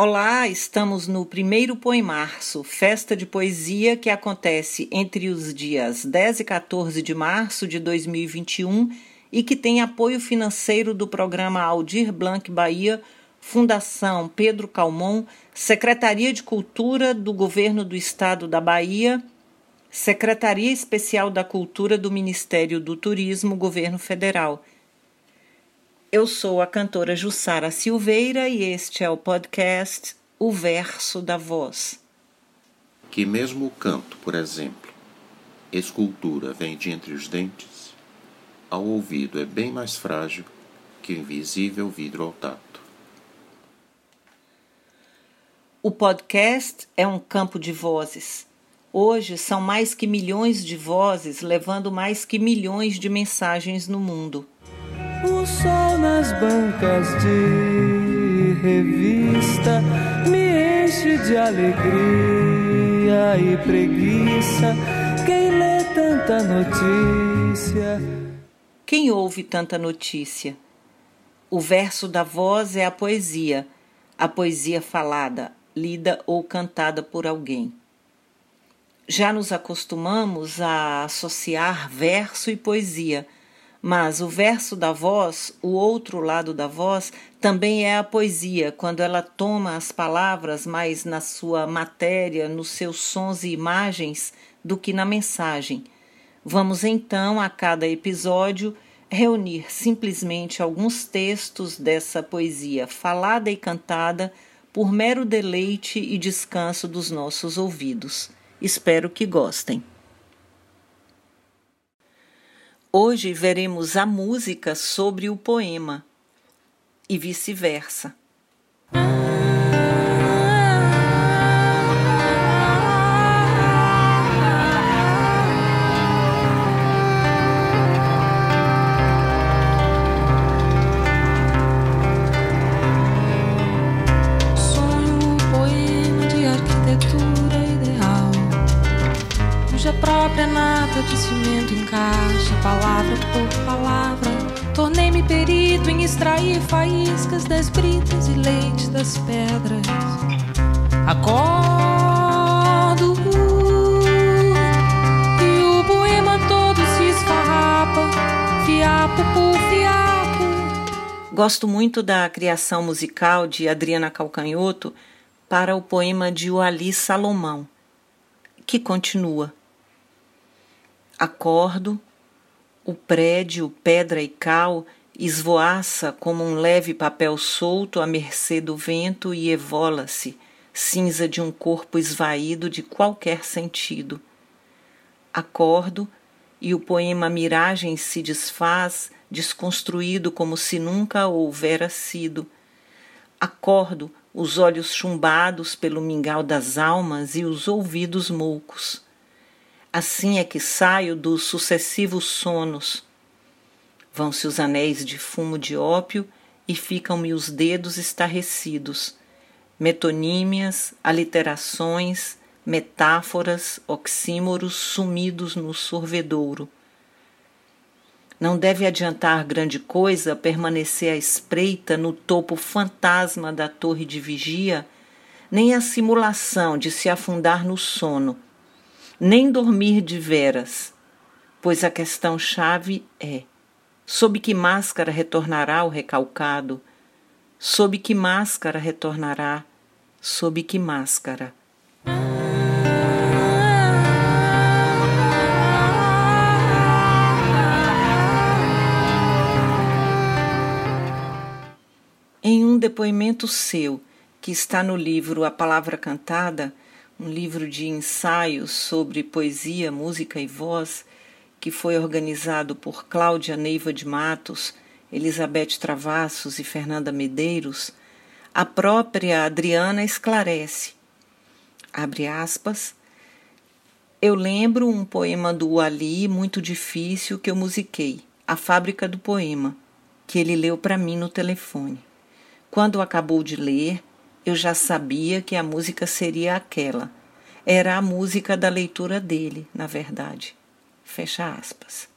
Olá, estamos no primeiro Poemarço, festa de poesia que acontece entre os dias 10 e 14 de março de 2021 e que tem apoio financeiro do programa Aldir Blanc Bahia, Fundação Pedro Calmon, Secretaria de Cultura do Governo do Estado da Bahia, Secretaria Especial da Cultura do Ministério do Turismo, Governo Federal. Eu sou a cantora Jussara Silveira e este é o podcast O Verso da Voz. Que mesmo o canto, por exemplo, escultura vem de entre os dentes, ao ouvido é bem mais frágil que o invisível vidro ao tato. O podcast é um campo de vozes. Hoje são mais que milhões de vozes levando mais que milhões de mensagens no mundo. O sol nas bancas de revista me enche de alegria e preguiça. Quem lê tanta notícia? Quem ouve tanta notícia? O verso da voz é a poesia, a poesia falada, lida ou cantada por alguém. Já nos acostumamos a associar verso e poesia mas o verso da voz, o outro lado da voz, também é a poesia, quando ela toma as palavras mais na sua matéria, nos seus sons e imagens, do que na mensagem. Vamos então, a cada episódio, reunir simplesmente alguns textos dessa poesia falada e cantada por mero deleite e descanso dos nossos ouvidos. Espero que gostem. Hoje veremos a música sobre o poema e vice-versa. De cimento encaixa palavra por palavra. Tornei-me perito em extrair faíscas das britas e leite das pedras. Acordo e o poema todo se esfarrapa, fiapo por fiapo. Gosto muito da criação musical de Adriana Calcanhoto para o poema de Uali Salomão, que continua. Acordo, o prédio, pedra e cal, esvoaça como um leve papel solto à mercê do vento e evola-se, cinza de um corpo esvaído de qualquer sentido. Acordo, e o poema Miragem se desfaz, desconstruído como se nunca houvera sido. Acordo, os olhos chumbados pelo mingau das almas e os ouvidos moucos. Assim é que saio dos sucessivos sonos. Vão-se os anéis de fumo de ópio e ficam-me os dedos estarrecidos. Metonímias, aliterações, metáforas, oxímoros sumidos no sorvedouro. Não deve adiantar grande coisa permanecer à espreita no topo fantasma da torre de vigia, nem a simulação de se afundar no sono nem dormir de veras, pois a questão-chave é: sob que máscara retornará o recalcado? Sob que máscara retornará? Sob que máscara? Em um depoimento seu, que está no livro A Palavra Cantada, um livro de ensaios sobre poesia, música e voz, que foi organizado por Cláudia Neiva de Matos, Elizabeth Travassos e Fernanda Medeiros, a própria Adriana esclarece. Abre aspas. Eu lembro um poema do Ali muito difícil que eu musiquei, A Fábrica do Poema, que ele leu para mim no telefone. Quando acabou de ler, eu já sabia que a música seria aquela. Era a música da leitura dele, na verdade. Fecha aspas.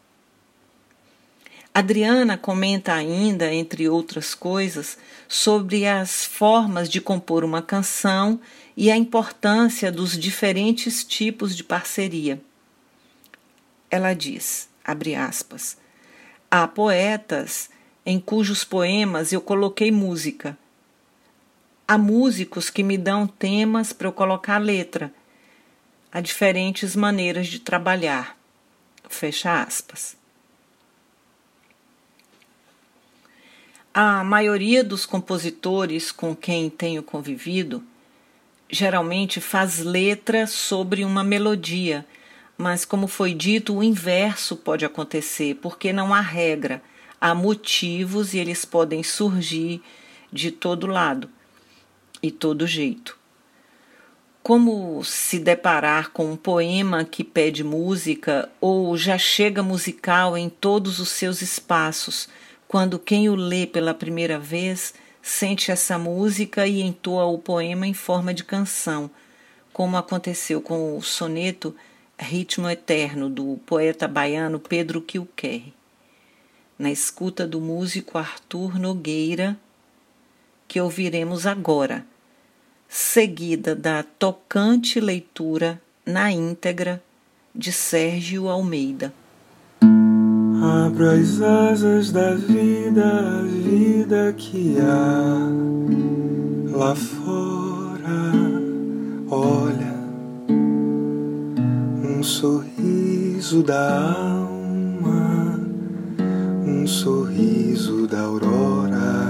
Adriana comenta ainda, entre outras coisas, sobre as formas de compor uma canção e a importância dos diferentes tipos de parceria. Ela diz, abre aspas, há poetas em cujos poemas eu coloquei música. Há músicos que me dão temas para eu colocar letra. Há diferentes maneiras de trabalhar. Fecha aspas. A maioria dos compositores com quem tenho convivido geralmente faz letra sobre uma melodia, mas, como foi dito, o inverso pode acontecer, porque não há regra, há motivos e eles podem surgir de todo lado e todo jeito. Como se deparar com um poema que pede música ou já chega musical em todos os seus espaços, quando quem o lê pela primeira vez sente essa música e entoa o poema em forma de canção, como aconteceu com o soneto Ritmo Eterno do poeta baiano Pedro Quilquer, na escuta do músico Arthur Nogueira, que ouviremos agora, seguida da tocante leitura na íntegra de Sérgio Almeida. Abra as asas da vida, a vida que há lá fora. Olha, um sorriso da alma, um sorriso da aurora.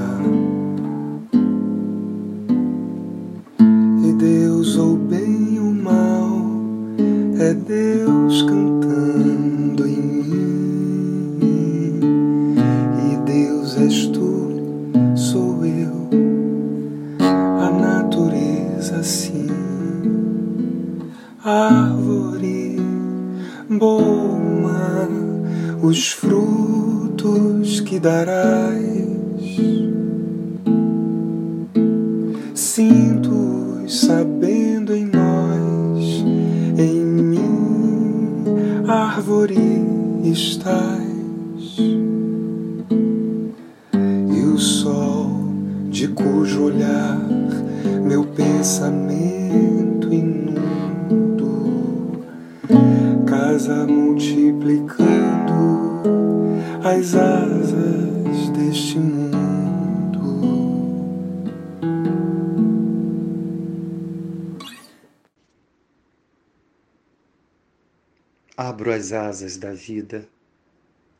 Abro as asas da vida,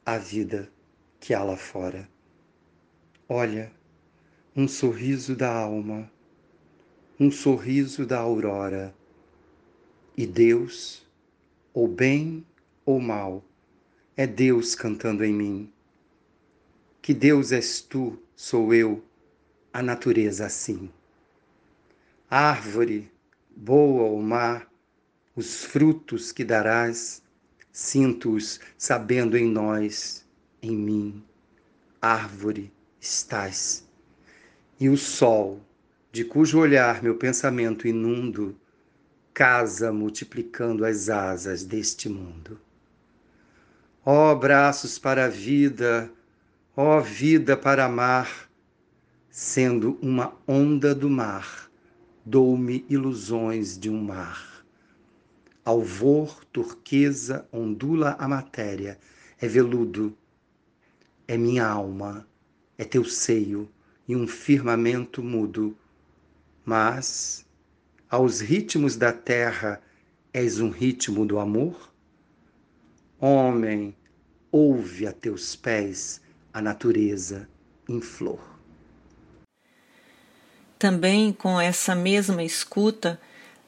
a vida que há lá fora. Olha, um sorriso da alma, um sorriso da aurora. E Deus, ou bem ou mal, é Deus cantando em mim. Que Deus és tu, sou eu, a natureza assim. Árvore, boa ou má, os frutos que darás, sinto-os sabendo em nós, em mim. Árvore estás e o sol, de cujo olhar meu pensamento inundo, casa multiplicando as asas deste mundo. Ó braços para a vida, ó vida para amar, sendo uma onda do mar, dou-me ilusões de um mar. Alvor, turquesa, ondula a matéria, é veludo, é minha alma, é teu seio, e um firmamento mudo, mas aos ritmos da terra és um ritmo do amor? Homem, ouve a teus pés a natureza em flor. Também com essa mesma escuta,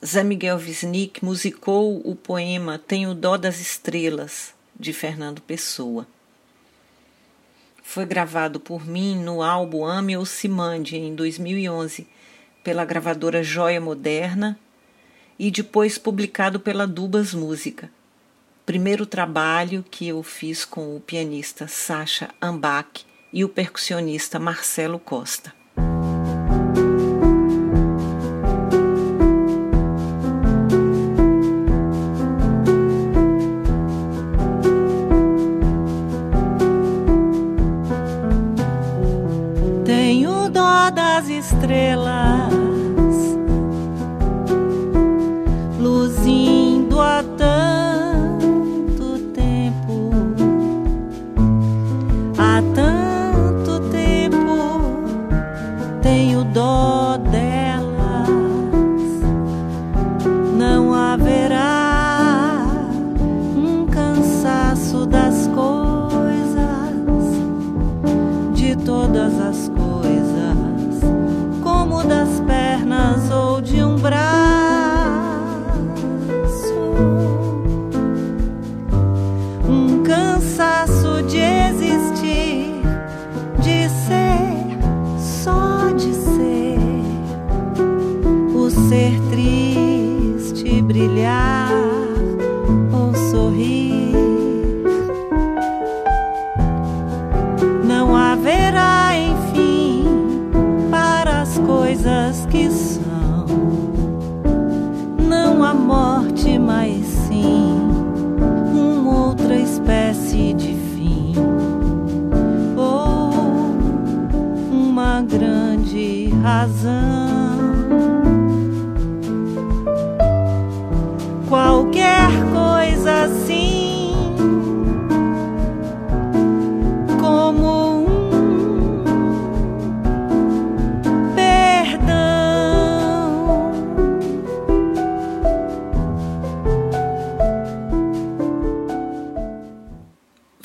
Zé Miguel Wisnik musicou o poema Tenho Dó das Estrelas, de Fernando Pessoa. Foi gravado por mim no álbum Ame ou Se Mande, em 2011, pela gravadora Joia Moderna e depois publicado pela Dubas Música. Primeiro trabalho que eu fiz com o pianista Sacha Ambach e o percussionista Marcelo Costa.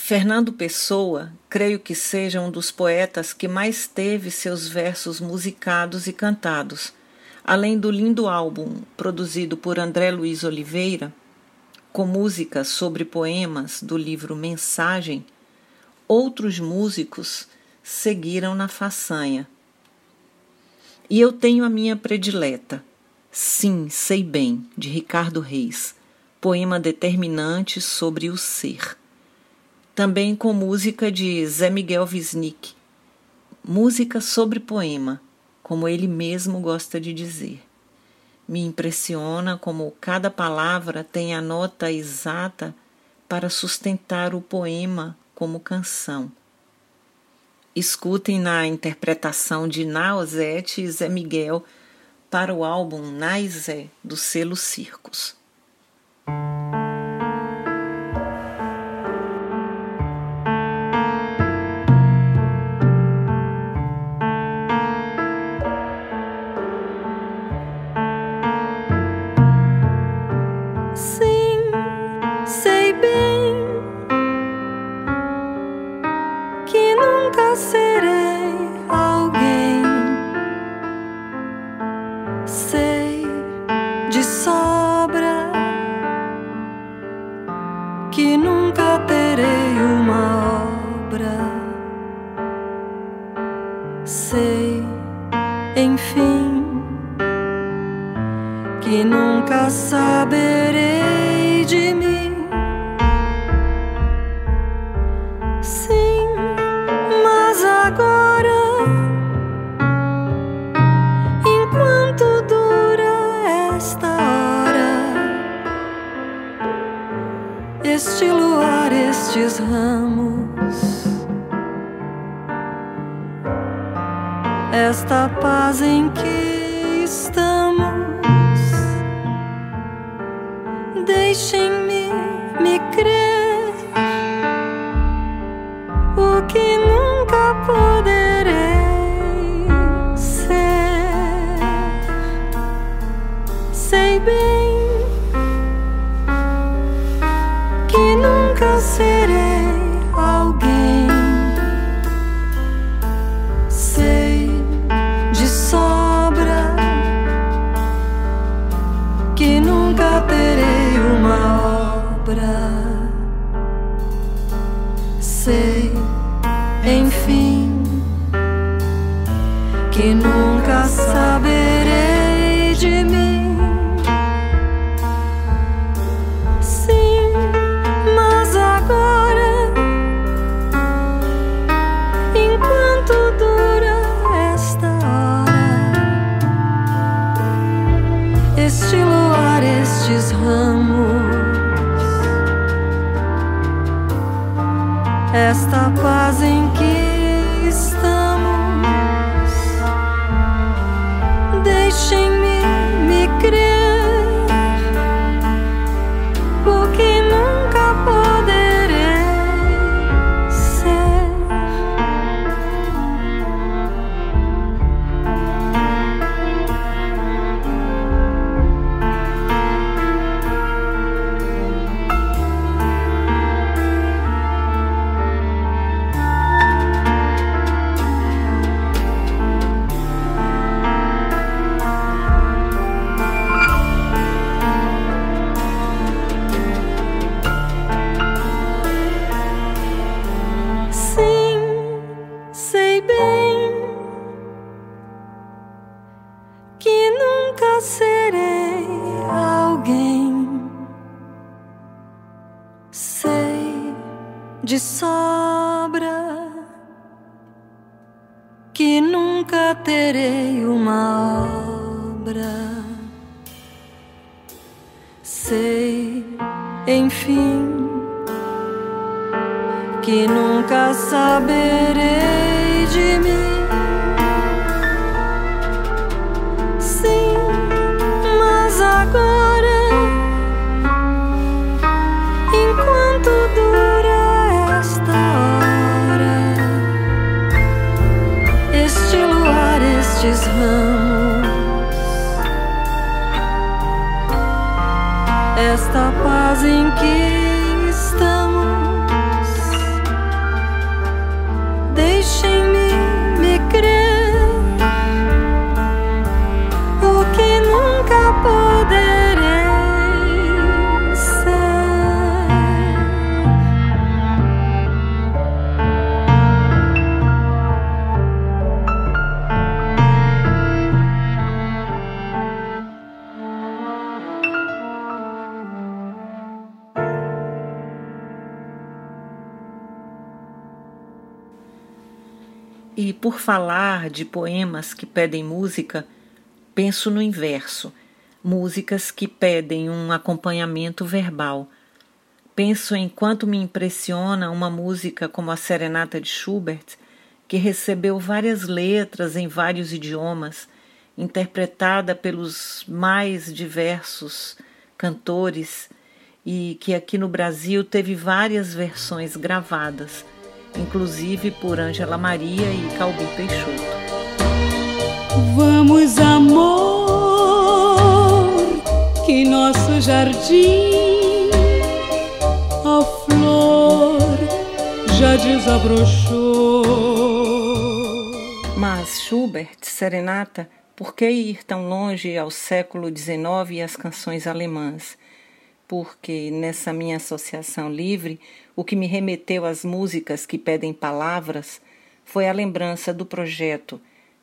Fernando Pessoa, creio que seja um dos poetas que mais teve seus versos musicados e cantados. Além do lindo álbum produzido por André Luiz Oliveira, com músicas sobre poemas do livro Mensagem, outros músicos seguiram na façanha. E eu tenho a minha predileta, Sim, Sei Bem, de Ricardo Reis, poema determinante sobre o ser também com música de Zé Miguel Wisnik, música sobre poema, como ele mesmo gosta de dizer. Me impressiona como cada palavra tem a nota exata para sustentar o poema como canção. Escutem na interpretação de Naozete e Zé Miguel para o álbum Naizé do selo Circos. este luar, estes ramos. Esta paz em que que nunca saber. Falar de poemas que pedem música, penso no inverso, músicas que pedem um acompanhamento verbal. Penso em quanto me impressiona uma música como a Serenata de Schubert, que recebeu várias letras em vários idiomas, interpretada pelos mais diversos cantores e que aqui no Brasil teve várias versões gravadas inclusive por Ângela Maria e Calbi Peixoto. Vamos, amor, que nosso jardim, a flor já desabrochou. Mas Schubert, Serenata, por que ir tão longe ao século XIX e às canções alemãs? Porque nessa minha associação livre o que me remeteu às músicas que pedem palavras foi a lembrança do projeto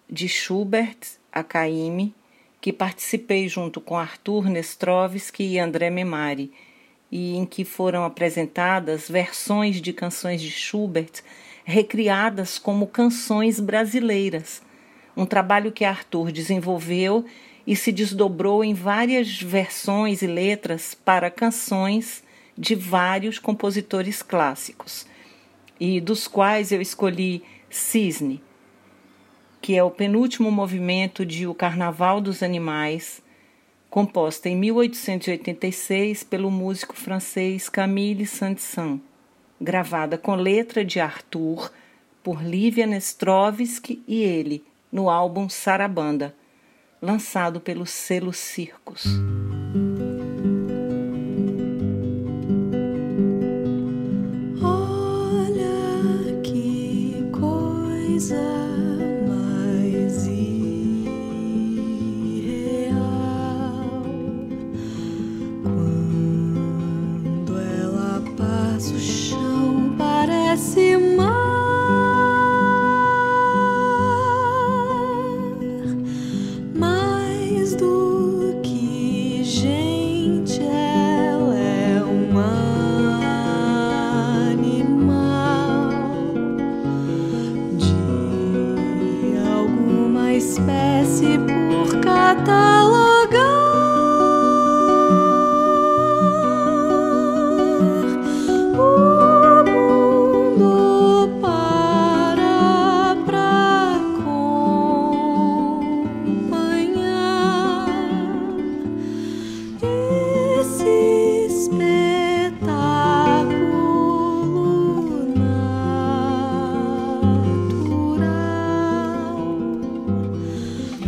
de Schubert a Caymmi, que participei junto com Arthur Nestrovski e André Memari, e em que foram apresentadas versões de canções de Schubert recriadas como canções brasileiras. Um trabalho que Arthur desenvolveu e se desdobrou em várias versões e letras para canções de vários compositores clássicos, e dos quais eu escolhi Cisne, que é o penúltimo movimento de O Carnaval dos Animais, composta em 1886 pelo músico francês Camille Saint-Saëns, gravada com letra de Arthur por Lívia Nestrovski e ele no álbum Sarabanda, lançado pelo selo Circus.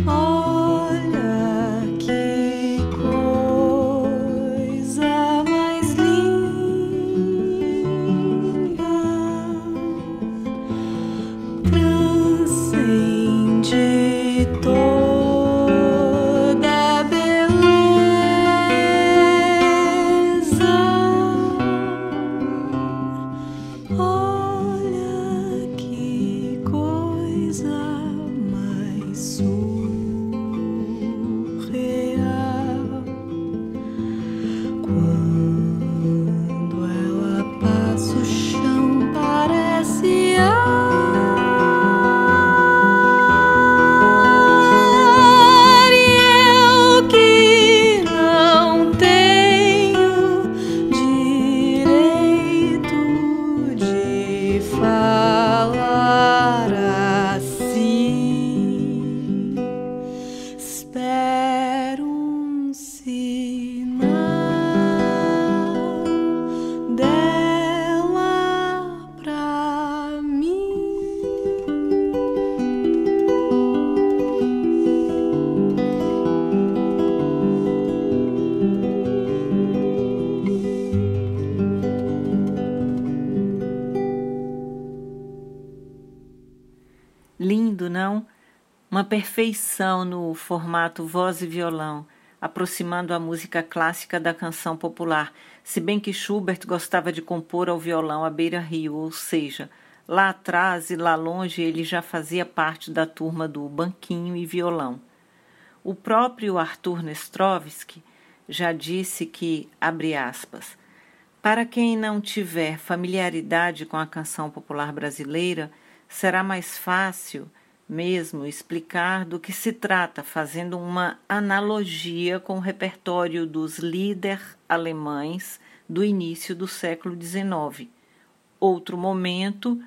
Oh. Perfeição no formato voz e violão, aproximando a música clássica da canção popular, se bem que Schubert gostava de compor ao violão à beira-rio, ou seja, lá atrás e lá longe ele já fazia parte da turma do banquinho e violão. O próprio Arthur Nestrovsky já disse que, abre aspas, para quem não tiver familiaridade com a canção popular brasileira, será mais fácil mesmo explicar do que se trata, fazendo uma analogia com o repertório dos líder alemães do início do século XIX. Outro momento,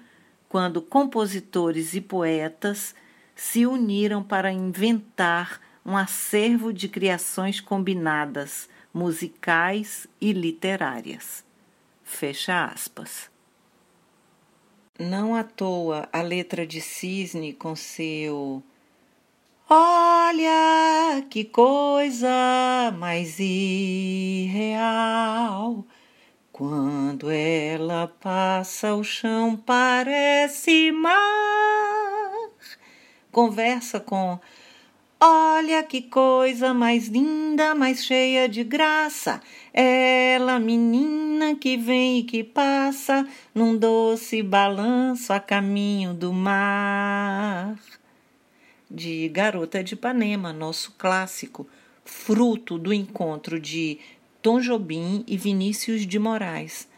quando compositores e poetas se uniram para inventar um acervo de criações combinadas, musicais e literárias. Fecha aspas. Não à toa a letra de Cisne com seu Olha que coisa mais irreal. Quando ela passa, o chão parece mar. Conversa com Olha que coisa mais linda, mais cheia de graça. Ela, menina que vem e que passa num doce balanço a caminho do mar. De Garota de Ipanema, nosso clássico, fruto do encontro de Tom Jobim e Vinícius de Moraes.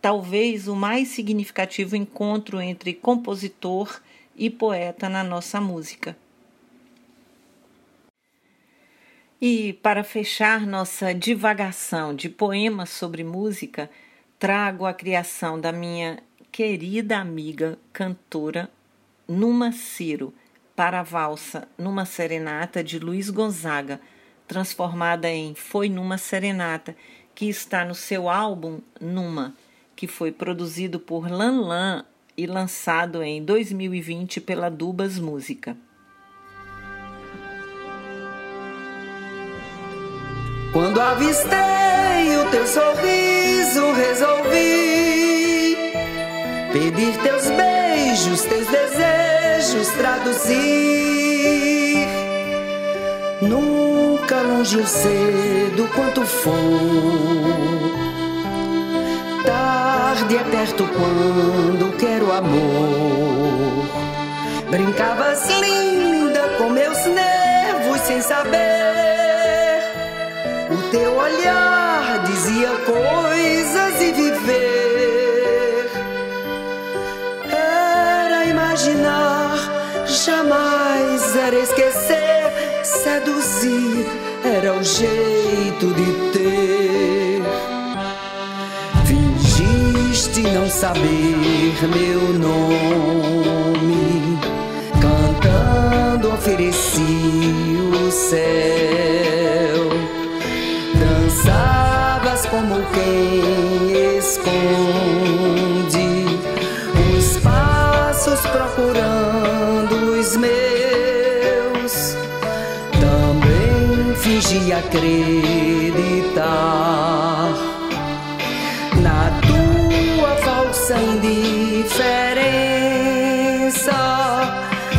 Talvez o mais significativo encontro entre compositor e poeta na nossa música. E para fechar nossa divagação de poemas sobre música, trago a criação da minha querida amiga cantora Numa Ciro para a valsa Numa Serenata de Luiz Gonzaga, transformada em Foi Numa Serenata, que está no seu álbum Numa, que foi produzido por Lan Lan e lançado em 2020 pela Dubas Música. Quando avistei o teu sorriso, resolvi pedir teus beijos, teus desejos, traduzir. Nunca longe ou cedo, quanto for. Tarde é perto quando quero amor. Brincavas linda com meus nervos sem saber jamais era esquecer, seduzir era o jeito de ter. Fingiste não saber meu nome, cantando ofereci o céu como quem esconde acreditar na tua falsa indiferença.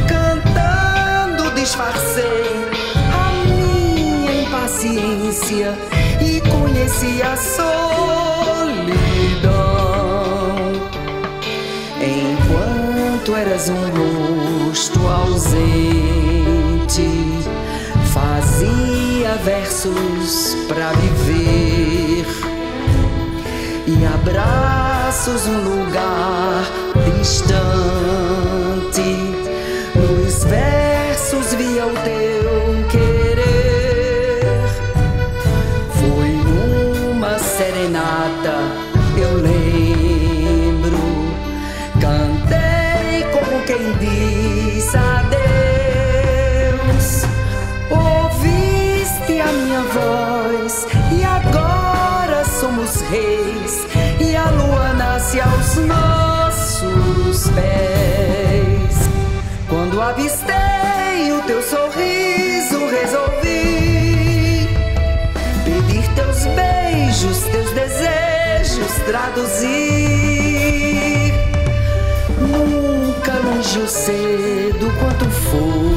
Cantando, disfarcei a minha impaciência conheci a solidão. Enquanto eras um rosto ausente, versos para viver e abraços um lugar distante. Traduzir. Nunca longe ou cedo quanto for.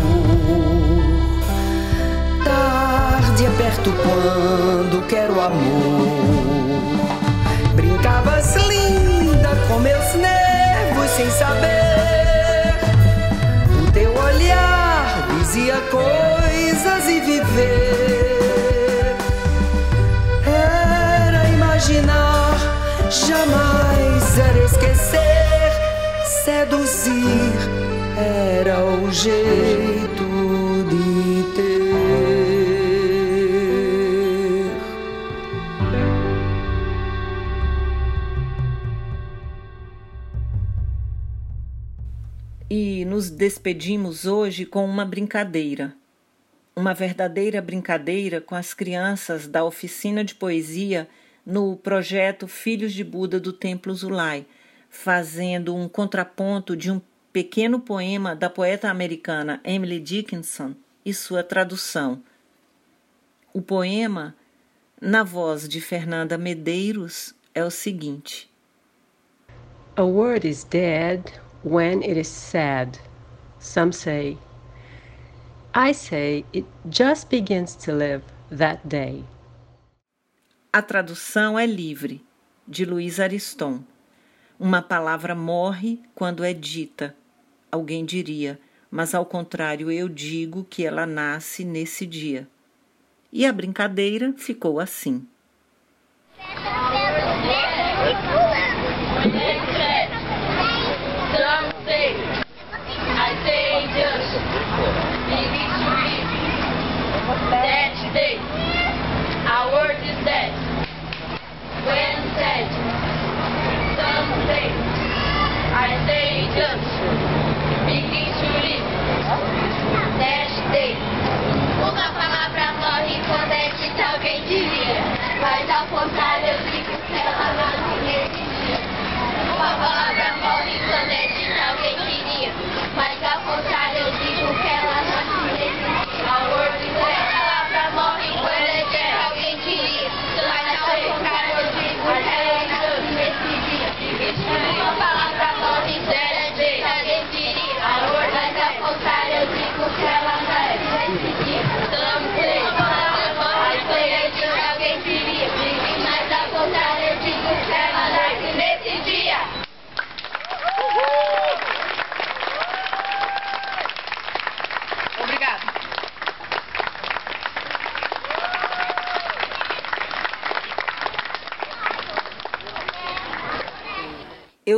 Tarde é perto quando quero amor. Brincavas linda com meus nervos sem saber. O teu olhar dizia coisas e viver. Esquecer. Seduzir era o jeito de ter. E nos despedimos hoje com uma brincadeira. Uma verdadeira brincadeira com as crianças da oficina de poesia no projeto Filhos de Buda do Templo Zulai, fazendo um contraponto de um pequeno poema da poeta americana Emily Dickinson e sua tradução. O poema, na voz de Fernanda Medeiros, é o seguinte: A word is dead when it is said. Some say. I say it just begins to live that day. A tradução é livre, de Luiz Ariston. Uma palavra morre quando é dita, alguém diria, mas ao contrário eu digo que ela nasce nesse dia. E a brincadeira ficou assim.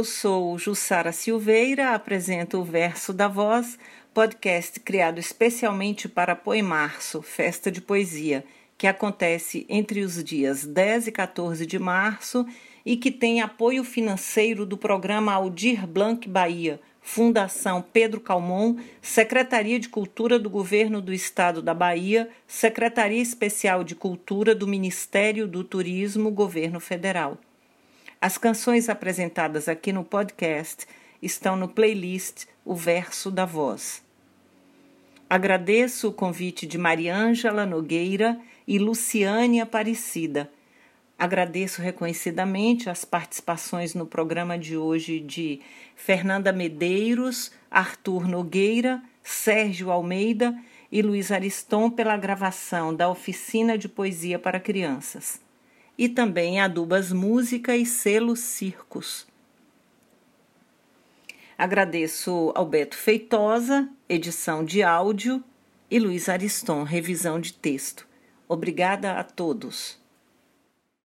Eu sou Jussara Silveira, apresento o Verso da Voz, podcast criado especialmente para Poemarço, festa de poesia, que acontece entre os dias 10 e 14 de março e que tem apoio financeiro do programa Aldir Blanc Bahia, Fundação Pedro Calmon, Secretaria de Cultura do Governo do Estado da Bahia, Secretaria Especial de Cultura do Ministério do Turismo, Governo Federal. As canções apresentadas aqui no podcast estão no playlist O Verso da Voz. Agradeço o convite de Mariângela Nogueira e Luciane Aparecida. Agradeço reconhecidamente as participações no programa de hoje de Fernanda Medeiros, Arthur Nogueira, Sérgio Almeida e Luiz Ariston pela gravação da Oficina de Poesia para Crianças e também Adubas Música e Selo Circos. Agradeço ao Beto Feitosa, edição de áudio, e Luiz Ariston, revisão de texto. Obrigada a todos.